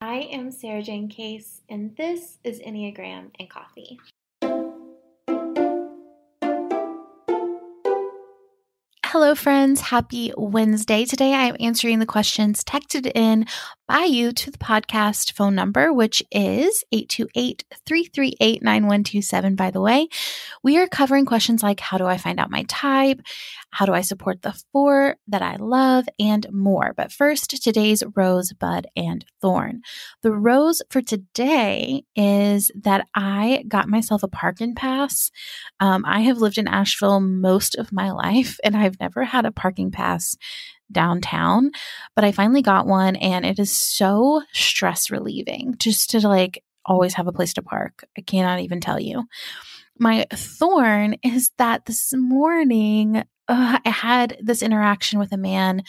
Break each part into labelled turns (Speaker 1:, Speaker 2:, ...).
Speaker 1: I am Sarajane Case, and this is Enneagram and Coffee. Hello, friends. Happy Wednesday. Today I am answering the questions texted in by you to the podcast phone number, which is 828 338 9127. By the way, we are covering questions like how do I find out my type? How do I support the four that I love and more? But first, today's rose, bud, and thorn. The rose for today is that I got myself a parking pass. Um, I have lived in Asheville most of my life and I've never had a parking pass downtown, but I finally got one and it is so stress relieving just to like always have a place to park. I cannot even tell you. My thorn is that this morning uh, I had this interaction with a man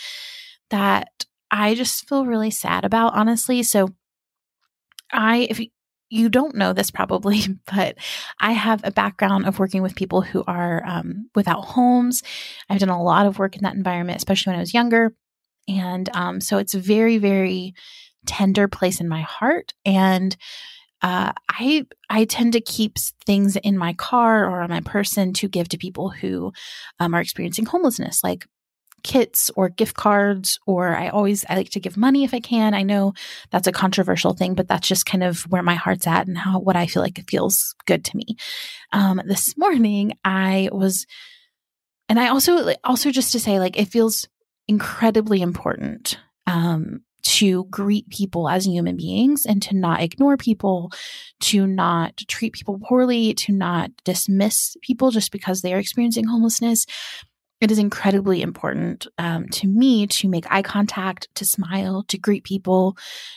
Speaker 1: that I just feel really sad about, honestly. So, I, if you don't know this probably, but I have a background of working with people who are um, without homes. I've done a lot of work in that environment, especially when I was younger. And um, so it's a very, very tender place in my heart. And uh, I I tend to keep things in my car or on my person to give to people who um, are experiencing homelessness, like kits or gift cards or I always I like to give money if I can. I know that's a controversial thing, but that's just kind of where my heart's at and how what I feel like it feels good to me. Um, this morning I was, and I also also just to say like it feels incredibly important um, to greet people as human beings and to not ignore people, to not treat people poorly, to not dismiss people just because they are experiencing homelessness. It is incredibly important um, to me to make eye contact, to smile, to greet people,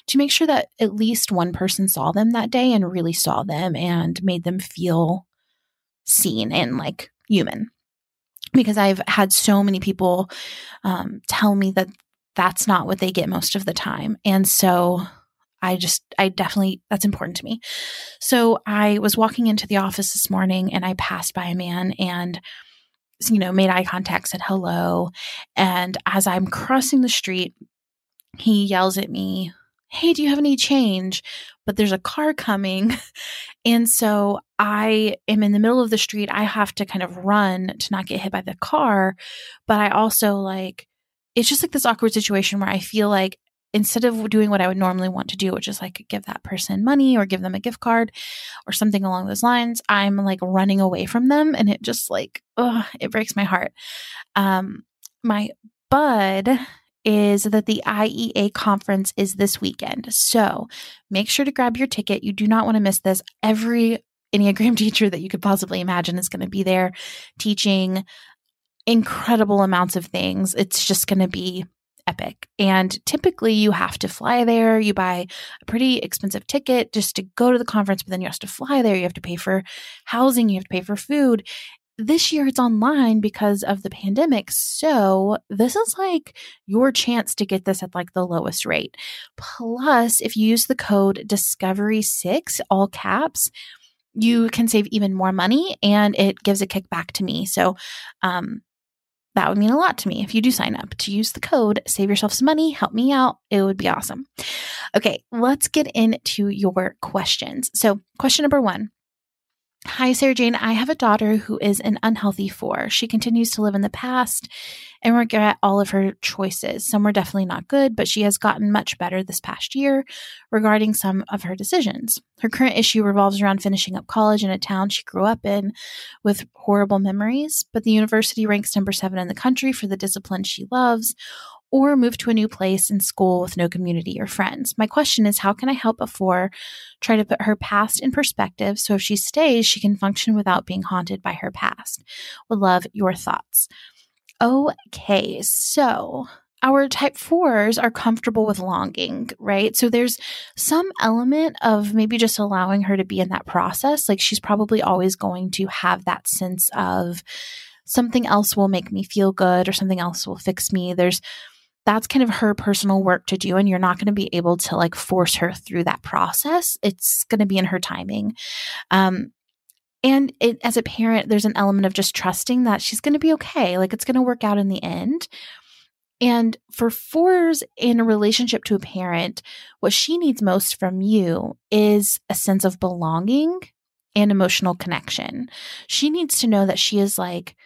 Speaker 1: to make sure that at least one person saw them that day and really saw them and made them feel seen and like human because I've had so many people um, tell me that that's not what they get most of the time. And so I just, I definitely, that's important to me. So I was walking into the office this morning and I passed by a man and, you know, made eye contact, said hello. And as I'm crossing the street, he yells at me, Hey, do you have any change? But there's a car coming. And so I am in the middle of the street. I have to kind of run to not get hit by the car. But I also like, it's just like this awkward situation where I feel like instead of doing what I would normally want to do, which is like give that person money or give them a gift card or something along those lines, I'm like running away from them and it just like, oh, it breaks my heart. Um, my bud is that the IEA conference is this weekend. So make sure to grab your ticket. You do not want to miss this. Every Enneagram teacher that you could possibly imagine is going to be there teaching incredible amounts of things. It's just going to be epic. And typically you have to fly there. You buy a pretty expensive ticket just to go to the conference, but then you have to fly there. You have to pay for housing, you have to pay for food. This year it's online because of the pandemic. So this is like your chance to get this at like the lowest rate. Plus, if you use the code discovery6, all caps, you can save even more money and it gives a kickback to me. So, um, that would mean a lot to me if you do sign up to use the code, save yourself some money, help me out. It would be awesome. Okay, let's get into your questions. So, question number one Hi, Sarajane. I have a daughter who is an unhealthy four. She continues to live in the past and regret all of her choices. Some were definitely not good, but she has gotten much better this past year regarding some of her decisions. Her current issue revolves around finishing up college in a town she grew up in with horrible memories, but the university ranks number seven in the country for the discipline she loves or move to a new place in school with no community or friends. My question is how can I help a four try to put her past in perspective so if she stays, she can function without being haunted by her past? Would love your thoughts. Okay, so our type fours are comfortable with longing, right? So there's some element of maybe just allowing her to be in that process. Like she's probably always going to have that sense of something else will make me feel good or something else will fix me. There's that's kind of her personal work to do and you're not going to be able to like force her through that process. It's going to be in her timing. Um and it, as a parent there's an element of just trusting that she's going to be okay like it's going to work out in the end. And for fours in a relationship to a parent, what she needs most from you is a sense of belonging and emotional connection. She needs to know that she is like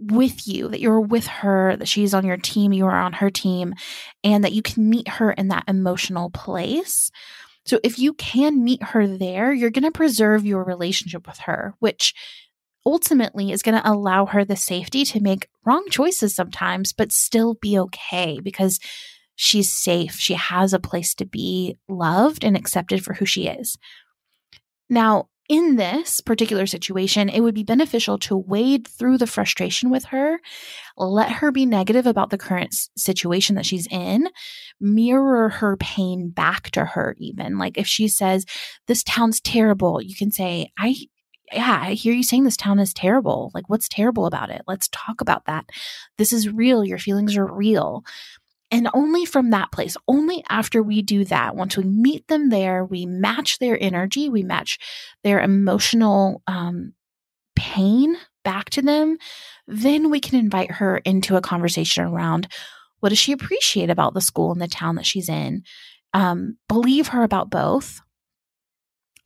Speaker 1: with you, that you're with her, that she's on your team, you are on her team, and that you can meet her in that emotional place. So if you can meet her there, you're going to preserve your relationship with her, which ultimately is going to allow her the safety to make wrong choices sometimes, but still be okay because she's safe. She has a place to be loved and accepted for who she is. Now, in this particular situation, it would be beneficial to wade through the frustration with her, let her be negative about the current situation that she's in, mirror her pain back to her, even. Like if she says, This town's terrible, you can say, I, yeah, I hear you saying this town is terrible. Like, what's terrible about it? Let's talk about that. This is real. Your feelings are real. And only from that place, only after we do that, once we meet them there, we match their energy, we match their emotional um, pain back to them, then we can invite her into a conversation around what does she appreciate about the school and the town that she's in. Um, believe her about both.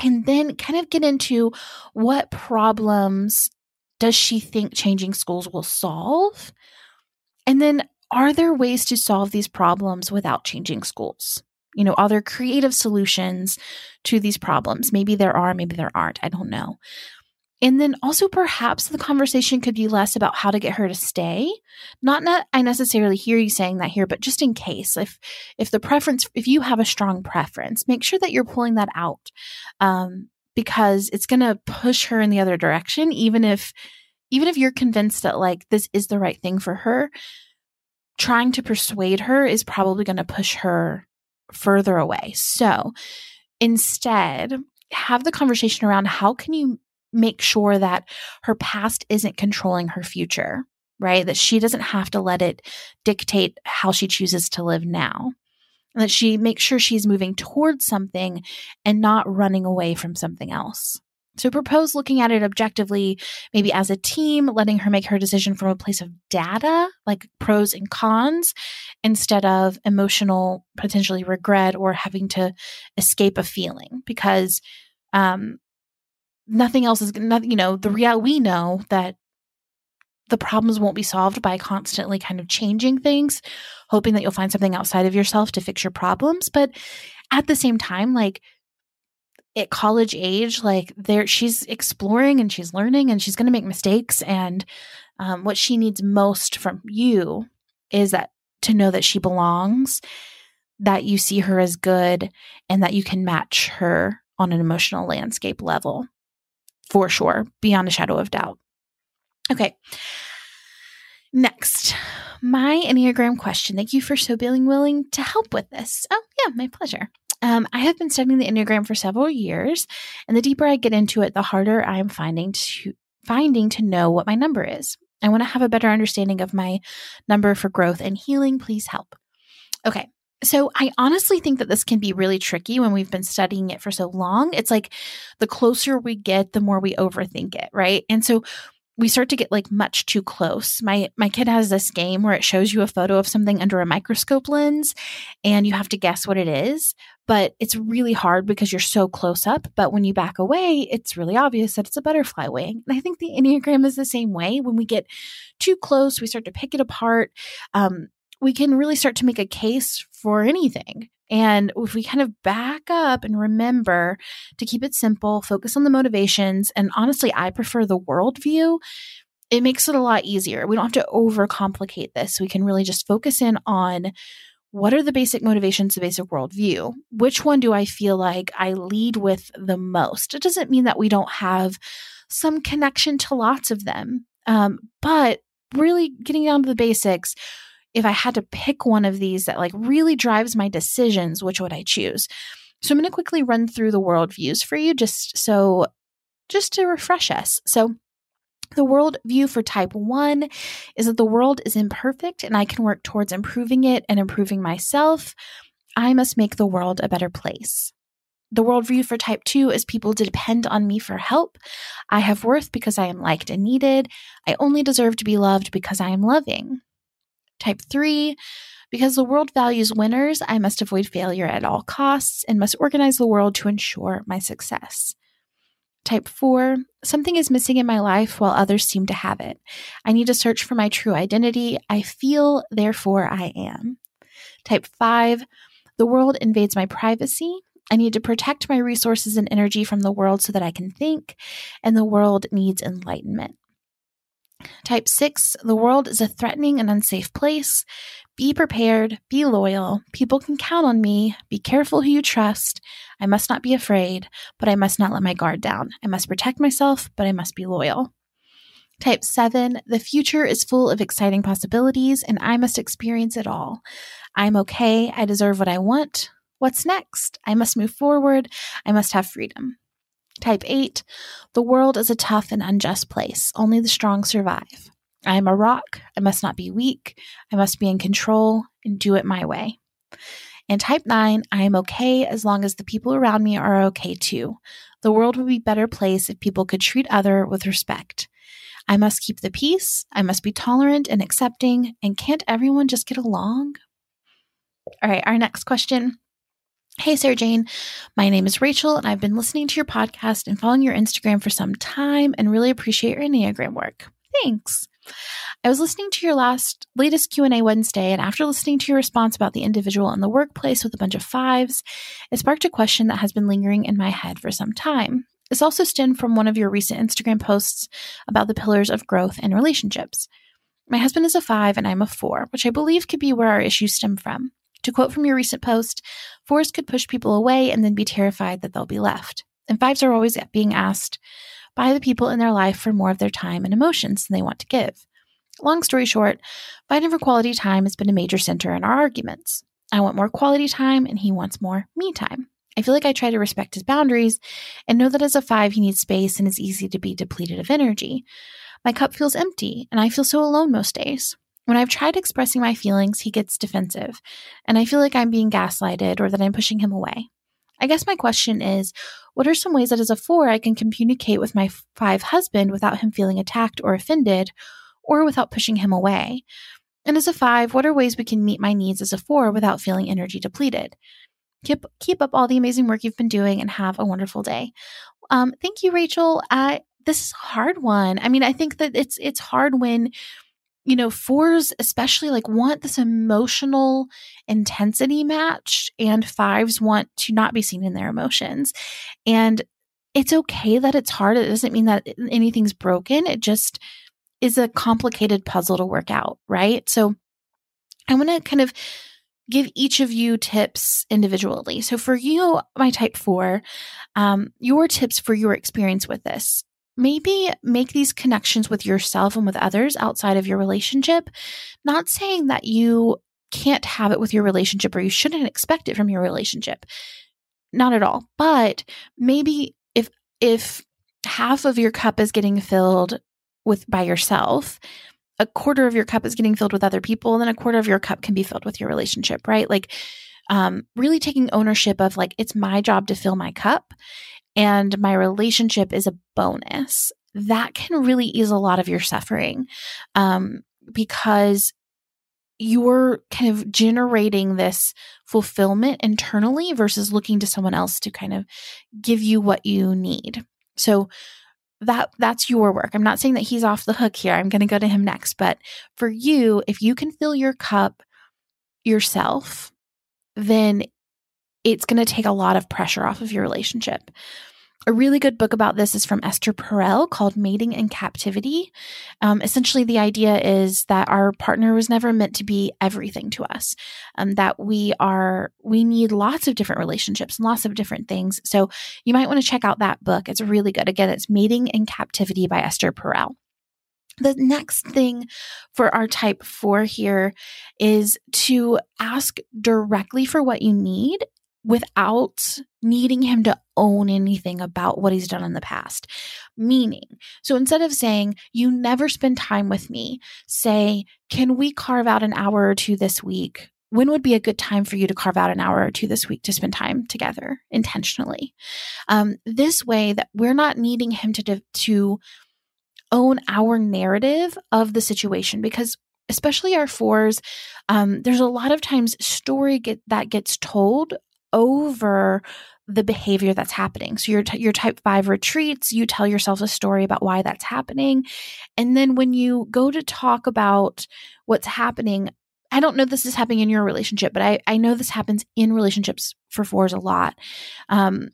Speaker 1: And then kind of get into what problems does she think changing schools will solve? And then are there ways to solve these problems without changing schools? You know, are there creative solutions to these problems? Maybe there are, maybe there aren't. I don't know. And then also perhaps the conversation could be less about how to get her to stay. Not that I necessarily hear you saying that here, but just in case, if if the preference, if you have a strong preference, make sure that you're pulling that out, um, because it's going to push her in the other direction. Even if even if you're convinced that like this is the right thing for her, trying to persuade her is probably going to push her further away. So instead, have the conversation around how can you make sure that her past isn't controlling her future, right? That she doesn't have to let it dictate how she chooses to live now. And that she makes sure she's moving towards something and not running away from something else. So propose looking at it objectively, maybe as a team, letting her make her decision from a place of data, like pros and cons, instead of emotional, potentially regret or having to escape a feeling because um, nothing else is, nothing, you know, the real, we know that the problems won't be solved by constantly kind of changing things, hoping that you'll find something outside of yourself to fix your problems. But at the same time, like, at college age like there she's exploring and she's learning and she's going to make mistakes. And um, what she needs most from you is that to know that she belongs that you see her as good and that you can match her on an emotional landscape level for sure beyond a shadow of doubt. Okay. Next my enneagram question. Thank you for so being willing to help with this. Oh yeah my pleasure um, I have been studying the Enneagram for several years, and the deeper I get into it, the harder I am finding to finding to know what my number is. I want to have a better understanding of my number for growth and healing. Please help. Okay. So I honestly think that this can be really tricky when we've been studying it for so long. It's like the closer we get, the more we overthink it, right? And so we start to get like much too close. My my kid has this game where it shows you a photo of something under a microscope lens and you have to guess what it is, but it's really hard because you're so close up, but when you back away, it's really obvious that it's a butterfly wing. And I think the Enneagram is the same way. When we get too close, we start to pick it apart. Um, we can really start to make a case for anything. And if we kind of back up and remember to keep it simple, focus on the motivations, and honestly, I prefer the worldview, it makes it a lot easier. We don't have to overcomplicate this. We can really just focus in on what are the basic motivations, the basic worldview? Which one do I feel like I lead with the most? It doesn't mean that we don't have some connection to lots of them, um, but really getting down to the basics if I had to pick one of these that like really drives my decisions, which would I choose? So I'm going to quickly run through the worldviews for you just so just to refresh us. So the world view for type 1 is that the world is imperfect and I can work towards improving it and improving myself. I must make the world a better place. The worldview for type 2 is people depend on me for help. I have worth because I am liked and needed. I only deserve to be loved because I am loving. Type three, because the world values winners, I must avoid failure at all costs and must organize the world to ensure my success. Type 4, something is missing in my life while others seem to have it. I need to search for my true identity. I feel, therefore I am. Type 5, the world invades my privacy. I need to protect my resources and energy from the world so that I can think, and the world needs enlightenment. Type 6, the world is a threatening and unsafe place. Be prepared, be loyal. People can count on me. Be careful who you trust. I must not be afraid, but I must not let my guard down. I must protect myself, but I must be loyal. Type 7, the future is full of exciting possibilities, and I must experience it all. I'm okay. I deserve what I want. What's next? I must move forward. I must have freedom. Type 8, the world is a tough and unjust place. Only the strong survive. I am a rock. I must not be weak. I must be in control and do it my way. And type 9, I am okay as long as the people around me are okay too. The world would be a better place if people could treat other with respect. I must keep the peace. I must be tolerant and accepting. And can't everyone just get along? All right, our next question. Hey, Sarajane. My name is Rachel, and I've been listening to your podcast and following your Instagram for some time and really appreciate your Enneagram work. Thanks. I was listening to your last latest Q&A Wednesday and after listening to your response about the individual in the workplace with a bunch of fives, it sparked a question that has been lingering in my head for some time. This also stemmed from one of your recent Instagram posts about the pillars of growth and relationships. My husband is a 5 and I'm a 4, which I believe could be where our issues stem from. To quote from your recent post, fours could push people away and then be terrified that they'll be left. And fives are always being asked, by the people in their life for more of their time and emotions than they want to give. Long story short, fighting for quality time has been a major center in our arguments. I want more quality time and he wants more me time. I feel like I try to respect his boundaries and know that as a five, he needs space and is easy to be depleted of energy. My cup feels empty and I feel so alone most days. When I've tried expressing my feelings, he gets defensive, and I feel like I'm being gaslighted or that I'm pushing him away. I guess my question is what are some ways that as a four I can communicate with my five husband without him feeling attacked or offended or without pushing him away? And as a five, what are ways we can meet my needs as a four without feeling energy depleted? Keep, keep up all the amazing work you've been doing and have a wonderful day. Um, thank you, Rachel. Uh, this is a hard one. I mean, I think that it's it's hard when you know, fours especially like want this emotional intensity matched, and fives want to not be seen in their emotions. And it's okay that it's hard. It doesn't mean that anything's broken. It just is a complicated puzzle to work out, right? So I want to kind of give each of you tips individually. So for you, my type four, um, your tips for your experience with this maybe make these connections with yourself and with others outside of your relationship. Not saying that you can't have it with your relationship or you shouldn't expect it from your relationship. Not at all. But maybe if if half of your cup is getting filled with by yourself, a quarter of your cup is getting filled with other people, then a quarter of your cup can be filled with your relationship, right? Like um, really taking ownership of like it's my job to fill my cup and my relationship is a bonus, that can really ease a lot of your suffering um, because you're kind of generating this fulfillment internally versus looking to someone else to kind of give you what you need. So that that's your work. I'm not saying that he's off the hook here. I'm going to go to him next, but for you, if you can fill your cup yourself, then it's going to take a lot of pressure off of your relationship. A really good book about this is from Esther Perel called Mating in Captivity. Um, essentially, the idea is that our partner was never meant to be everything to us, um, that we are, we need lots of different relationships and lots of different things. So you might want to check out that book. It's really good. Again, it's Mating in Captivity by Esther Perel. The next thing for our type four here is to ask directly for what you need without needing him to own anything about what he's done in the past. Meaning, so instead of saying, You never spend time with me, say, Can we carve out an hour or two this week? When would be a good time for you to carve out an hour or two this week to spend time together intentionally? Um, this way, that we're not needing him to, to own our narrative of the situation because especially our fours, um, there's a lot of times story get, that gets told over the behavior that's happening. So your t- your type 5 retreats, you tell yourself a story about why that's happening. And then when you go to talk about what's happening, I don't know this is happening in your relationship, but I I know this happens in relationships for fours a lot. Um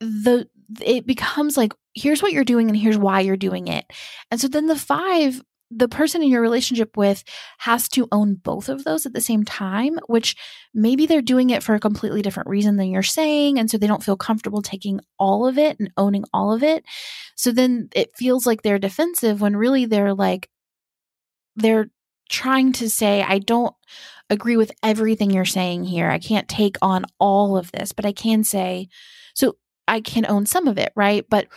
Speaker 1: the it becomes like here's what you're doing and here's why you're doing it. And so then the 5 the person in your relationship with has to own both of those at the same time, which maybe they're doing it for a completely different reason than you're saying. And so they don't feel comfortable taking all of it and owning all of it. So then it feels like they're defensive when really they're like, they're trying to say, I don't agree with everything you're saying here. I can't take on all of this, but I can say, so I can own some of it, right? But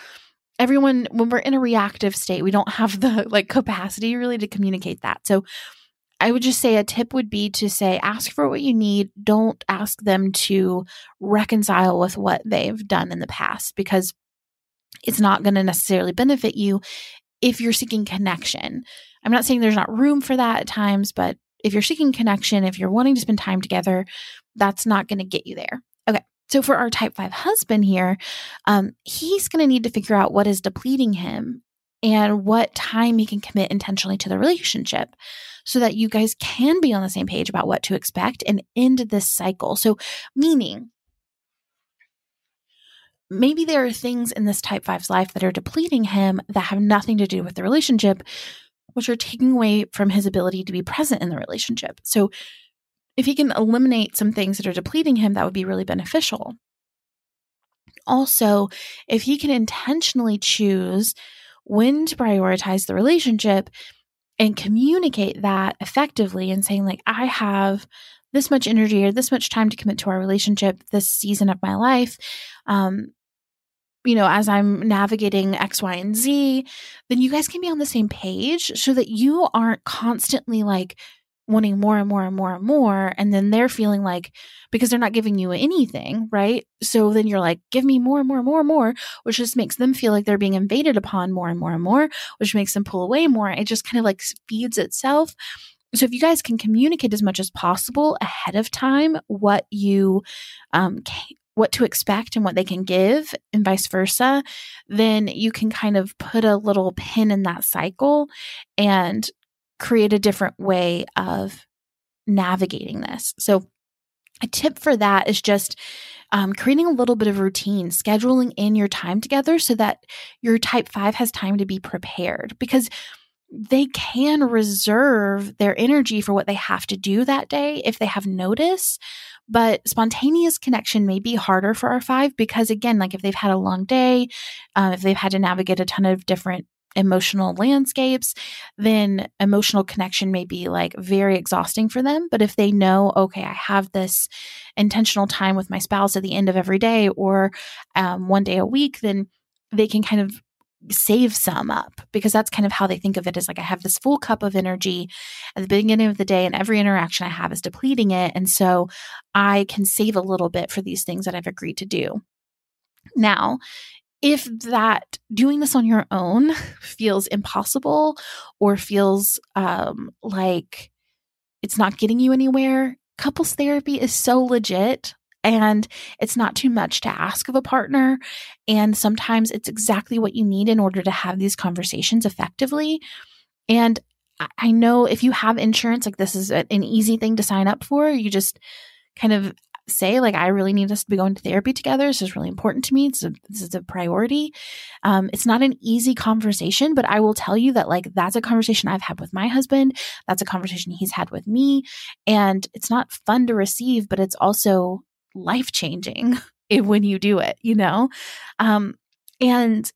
Speaker 1: everyone when we're in a reactive state we don't have the like capacity really to communicate that. So i would just say a tip would be to say ask for what you need. Don't ask them to reconcile with what they've done in the past because it's not going to necessarily benefit you if you're seeking connection. I'm not saying there's not room for that at times but if you're seeking connection if you're wanting to spend time together that's not going to get you there so for our type 5 husband here, um, he's going to need to figure out what is depleting him and what time he can commit intentionally to the relationship so that you guys can be on the same page about what to expect and end this cycle. So, meaning, maybe there are things in this type 5's life that are depleting him that have nothing to do with the relationship, which are taking away from his ability to be present in the relationship. So, if he can eliminate some things that are depleting him, that would be really beneficial. Also, if he can intentionally choose when to prioritize the relationship and communicate that effectively and saying, like, I have this much energy or this much time to commit to our relationship this season of my life. Um, you know, as I'm navigating X, Y, and Z, then you guys can be on the same page so that you aren't constantly like wanting more and more and more and more. And then they're feeling like, because they're not giving you anything, right? So then you're like, give me more and more and more and more, which just makes them feel like they're being invaded upon more and more and more, which makes them pull away more. It just kind of like feeds itself. So if you guys can communicate as much as possible ahead of time what you um, what to expect and what they can give and vice versa, then you can kind of put a little pin in that cycle and create a different way of navigating this. So, a tip for that is just um, creating a little bit of routine, scheduling in your time together so that your type five has time to be prepared because they can reserve their energy for what they have to do that day if they have notice. But spontaneous connection may be harder for our five because, again, like if they've had a long day, uh, if they've had to navigate a ton of different emotional landscapes, then emotional connection may be like very exhausting for them. But if they know, okay, I have this intentional time with my spouse at the end of every day or um, one day a week, then they can kind of save some up because that's kind of how they think of it is like I have this full cup of energy at the beginning of the day and every interaction I have is depleting it and so I can save a little bit for these things that I've agreed to do. Now, if that doing this on your own feels impossible or feels um, like it's not getting you anywhere, couples therapy is so legit and it's not too much to ask of a partner. And sometimes it's exactly what you need in order to have these conversations effectively. And I know if you have insurance, like this is an easy thing to sign up for. You just kind of say like i really need us to be going to therapy together. This is really important to me. It's a, this is a priority. Um, it's not an easy conversation but i will tell you that like that's a conversation i've had with my husband. That's a conversation he's had with me. And it's not fun to receive but it's also life changing when you do it you know? Um, and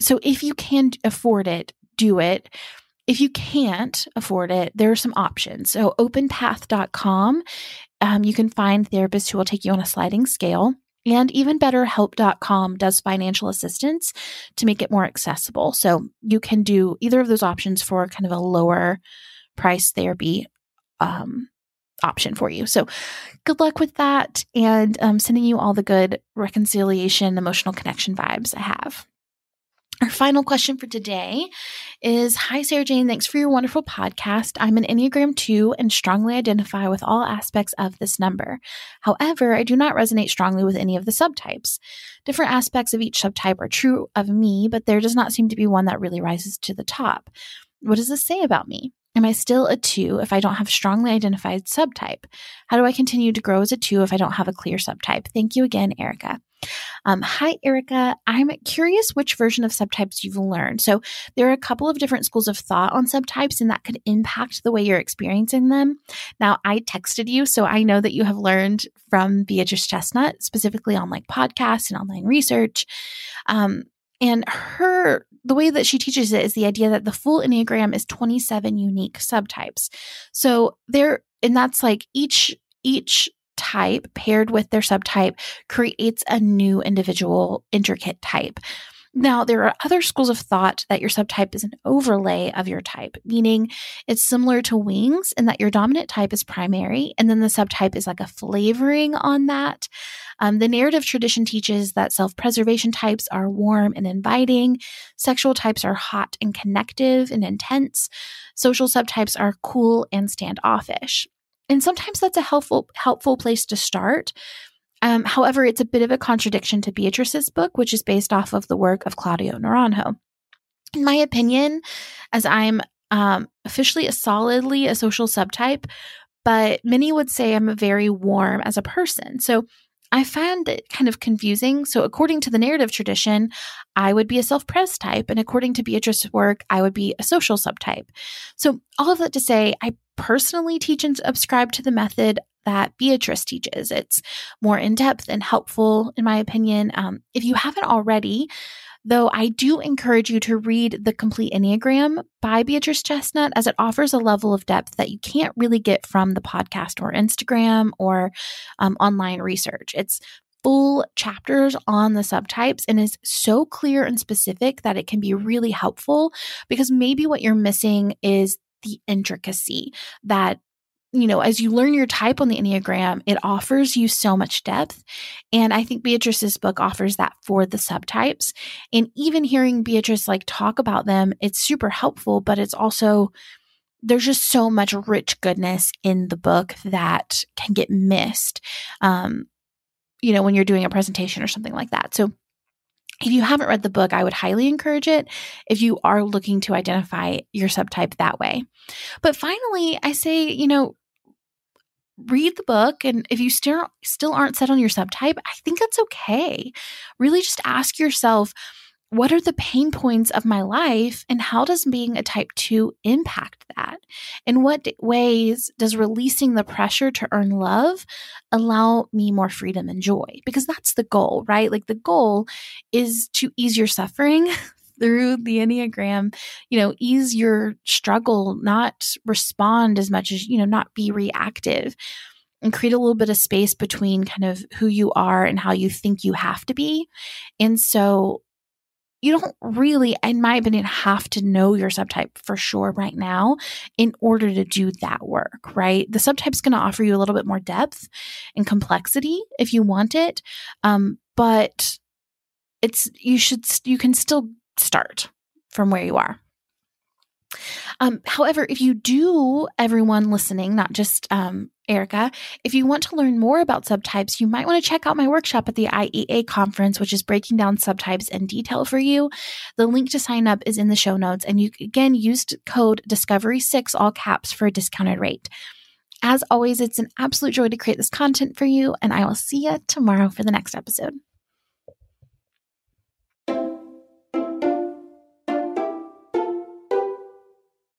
Speaker 1: so if you can afford it do it. If you can't afford it, there are some options. So, openpath.com um, you can find therapists who will take you on a sliding scale. And even better, help.com does financial assistance to make it more accessible. So you can do either of those options for kind of a lower price therapy um, option for you. So good luck with that and um, sending you all the good reconciliation, emotional connection vibes I have. Our final question for today is Hi, Sarajane. Thanks for your wonderful podcast. I'm an Enneagram 2 and strongly identify with all aspects of this number. However, I do not resonate strongly with any of the subtypes. Different aspects of each subtype are true of me, but there does not seem to be one that really rises to the top. What does this say about me? Am I still a two if I don't have strongly identified subtype? How do I continue to grow as a two if I don't have a clear subtype? Thank you again, Erica. Um, hi, Erica. I'm curious which version of subtypes you've learned. So, there are a couple of different schools of thought on subtypes, and that could impact the way you're experiencing them. Now, I texted you, so I know that you have learned from Beatrice Chestnut, specifically on like podcasts and online research. Um, and her, the way that she teaches it is the idea that the full Enneagram is 27 unique subtypes. So there, and that's like each, each type paired with their subtype creates a new individual intricate type. Now, there are other schools of thought that your subtype is an overlay of your type, meaning it's similar to wings in that your dominant type is primary, and then the subtype is like a flavoring on that. Um, the narrative tradition teaches that self preservation types are warm and inviting, sexual types are hot and connective and intense, social subtypes are cool and standoffish. And sometimes that's a helpful helpful place to start um, however, it's a bit of a contradiction to Beatrice's book, which is based off of the work of Claudio Naranjo. In my opinion, as I'm um, officially a solidly a social subtype, but many would say I'm very warm as a person. So I find it kind of confusing. So, according to the narrative tradition, I would be a self pres type. And according to Beatrice's work, I would be a social subtype. So, all of that to say, I personally teach and subscribe to the method that Beatrice teaches. It's more in depth and helpful, in my opinion. Um, if you haven't already, though I do encourage you to read The Complete Enneagram by Beatrice Chestnut, as it offers a level of depth that you can't really get from the podcast or Instagram or um, online research. It's full chapters on the subtypes and is so clear and specific that it can be really helpful because maybe what you're missing is the intricacy that you know, as you learn your type on the Enneagram, it offers you so much depth. And I think Beatrice's book offers that for the subtypes. And even hearing Beatrice like talk about them, it's super helpful, but it's also, there's just so much rich goodness in the book that can get missed, um, you know, when you're doing a presentation or something like that. So, if you haven't read the book, I would highly encourage it if you are looking to identify your subtype that way. But finally, I say, you know, read the book and if you still still aren't set on your subtype i think that's okay really just ask yourself what are the pain points of my life and how does being a type 2 impact that? In what ways does releasing the pressure to earn love allow me more freedom and joy? Because that's the goal right? Like the goal is to ease your suffering through the Enneagram, you know, ease your struggle, not respond as much as, you know, not be reactive and create a little bit of space between kind of who you are and how you think you have to be. And so you don't really, in my opinion, have to know your subtype for sure right now in order to do that work, right? The subtype is going to offer you a little bit more depth and complexity if you want it. Um, but it's, you should, you can still start from where you are. Um, however, if you do, everyone listening, not just um, Erica, if you want to learn more about subtypes, you might want to check out my workshop at the IEA conference, which is breaking down subtypes in detail for you. The link to sign up is in the show notes, and you again used code Discovery6, all caps, for a discounted rate. As always, it's an absolute joy to create this content for you, and I will see you tomorrow for the next episode.